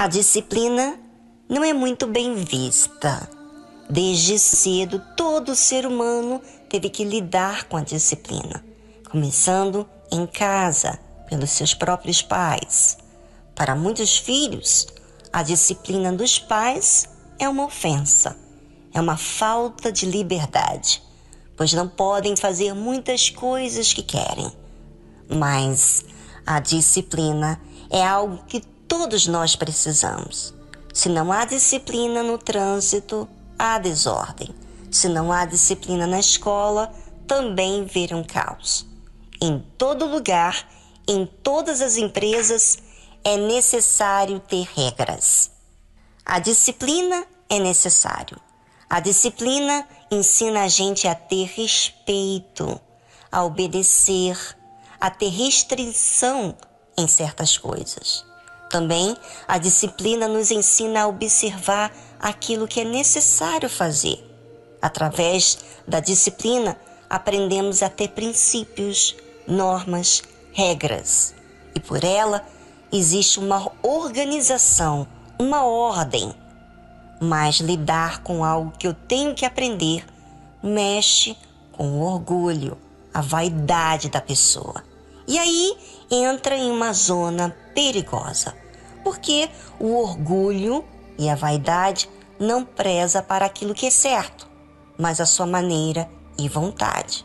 A disciplina não é muito bem vista. Desde cedo, todo ser humano teve que lidar com a disciplina, começando em casa, pelos seus próprios pais. Para muitos filhos, a disciplina dos pais é uma ofensa, é uma falta de liberdade, pois não podem fazer muitas coisas que querem. Mas a disciplina é algo que todos nós precisamos. Se não há disciplina no trânsito, há desordem. Se não há disciplina na escola, também vira um caos. Em todo lugar, em todas as empresas, é necessário ter regras. A disciplina é necessário. A disciplina ensina a gente a ter respeito, a obedecer, a ter restrição em certas coisas. Também a disciplina nos ensina a observar aquilo que é necessário fazer. Através da disciplina, aprendemos a ter princípios, normas, regras. E por ela existe uma organização, uma ordem. Mas lidar com algo que eu tenho que aprender mexe com o orgulho, a vaidade da pessoa. E aí entra em uma zona perigosa, porque o orgulho e a vaidade não preza para aquilo que é certo, mas a sua maneira e vontade.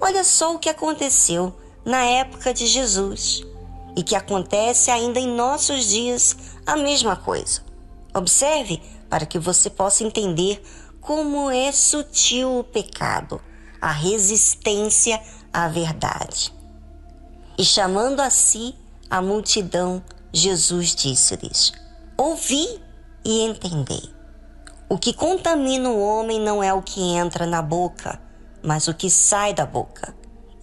Olha só o que aconteceu na época de Jesus e que acontece ainda em nossos dias a mesma coisa. Observe para que você possa entender como é sutil o pecado, a resistência à verdade. E chamando a si a multidão, Jesus disse-lhes: Ouvi e entendei. O que contamina o homem não é o que entra na boca, mas o que sai da boca.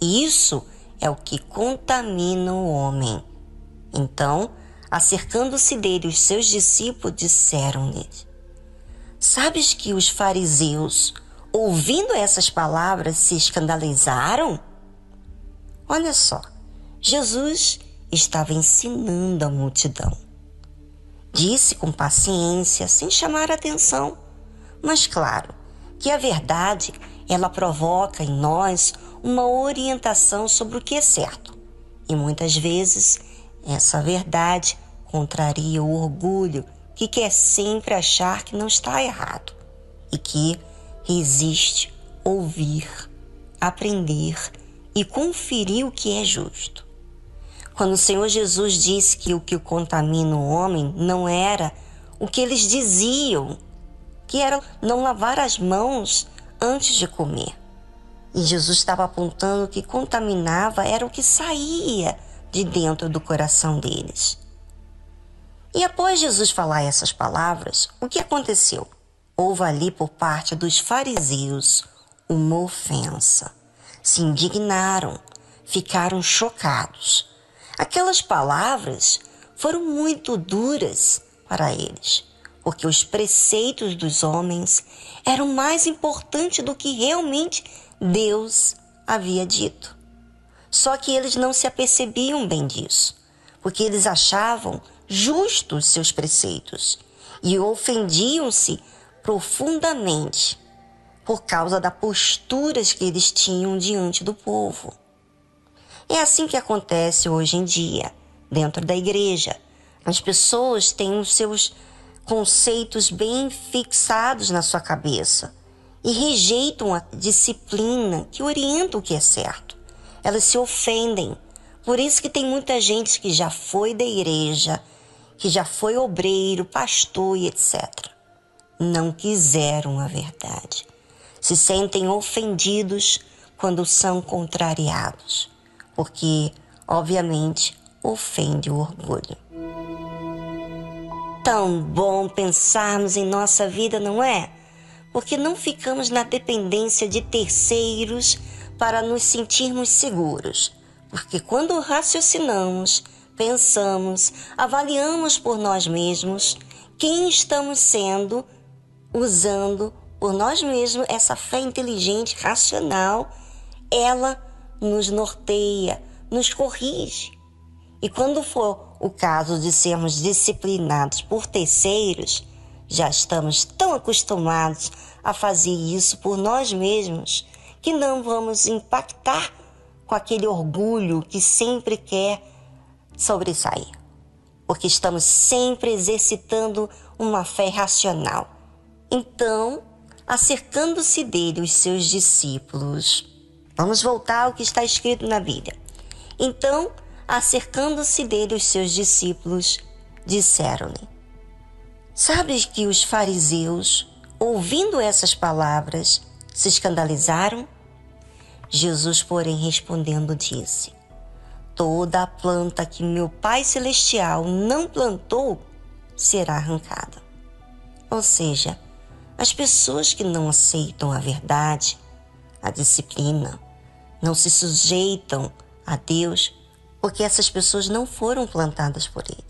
E isso é o que contamina o homem. Então, acercando-se dele, os seus discípulos disseram-lhe: Sabes que os fariseus, ouvindo essas palavras, se escandalizaram? Olha só, Jesus estava ensinando a multidão. Disse com paciência, sem chamar atenção, mas claro que a verdade ela provoca em nós uma orientação sobre o que é certo. E muitas vezes essa verdade contraria o orgulho que quer sempre achar que não está errado e que resiste ouvir, aprender e conferir o que é justo. Quando o Senhor Jesus disse que o que contamina o homem não era o que eles diziam, que era não lavar as mãos antes de comer. E Jesus estava apontando que contaminava era o que saía de dentro do coração deles. E após Jesus falar essas palavras, o que aconteceu? Houve ali por parte dos fariseus uma ofensa. Se indignaram, ficaram chocados. Aquelas palavras foram muito duras para eles, porque os preceitos dos homens eram mais importantes do que realmente Deus havia dito. Só que eles não se apercebiam bem disso, porque eles achavam justos seus preceitos e ofendiam-se profundamente por causa das posturas que eles tinham diante do povo. É assim que acontece hoje em dia, dentro da igreja. As pessoas têm os seus conceitos bem fixados na sua cabeça e rejeitam a disciplina que orienta o que é certo. Elas se ofendem. Por isso que tem muita gente que já foi da igreja, que já foi obreiro, pastor e etc. Não quiseram a verdade. Se sentem ofendidos quando são contrariados, porque, obviamente, ofende o orgulho. Tão bom pensarmos em nossa vida, não é? porque não ficamos na dependência de terceiros para nos sentirmos seguros. Porque quando raciocinamos, pensamos, avaliamos por nós mesmos quem estamos sendo, usando por nós mesmos essa fé inteligente, racional, ela nos norteia, nos corrige. E quando for o caso de sermos disciplinados por terceiros, já estamos tão acostumados a fazer isso por nós mesmos que não vamos impactar com aquele orgulho que sempre quer sobressair. Porque estamos sempre exercitando uma fé racional. Então, acercando-se dele os seus discípulos. Vamos voltar ao que está escrito na Bíblia. Então, acercando-se dele os seus discípulos, disseram-lhe: Sabes que os fariseus, ouvindo essas palavras, se escandalizaram? Jesus, porém, respondendo, disse: Toda a planta que meu Pai Celestial não plantou será arrancada. Ou seja, as pessoas que não aceitam a verdade, a disciplina, não se sujeitam a Deus, porque essas pessoas não foram plantadas por Ele.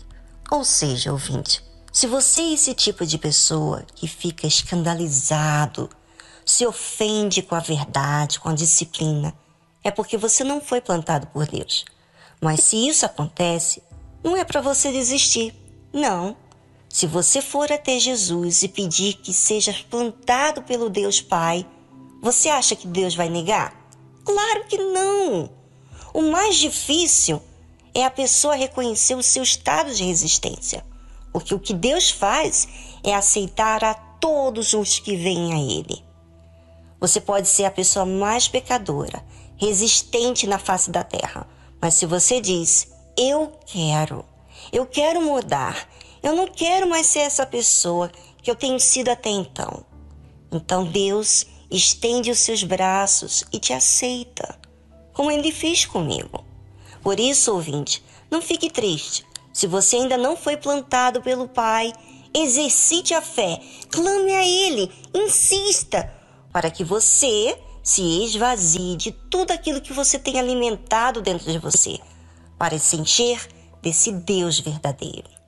Ou seja, ouvinte, se você é esse tipo de pessoa que fica escandalizado, se ofende com a verdade, com a disciplina, é porque você não foi plantado por Deus. Mas se isso acontece, não é para você desistir. Não. Se você for até Jesus e pedir que seja plantado pelo Deus Pai, você acha que Deus vai negar? Claro que não. O mais difícil é a pessoa reconhecer o seu estado de resistência. Porque o que Deus faz é aceitar a todos os que vêm a Ele. Você pode ser a pessoa mais pecadora, resistente na face da terra, mas se você diz, eu quero, eu quero mudar, eu não quero mais ser essa pessoa que eu tenho sido até então. Então Deus estende os seus braços e te aceita, como Ele fez comigo. Por isso, ouvinte, não fique triste. Se você ainda não foi plantado pelo Pai, exercite a fé, clame a Ele, insista, para que você se esvazie de tudo aquilo que você tem alimentado dentro de você, para se encher desse Deus verdadeiro.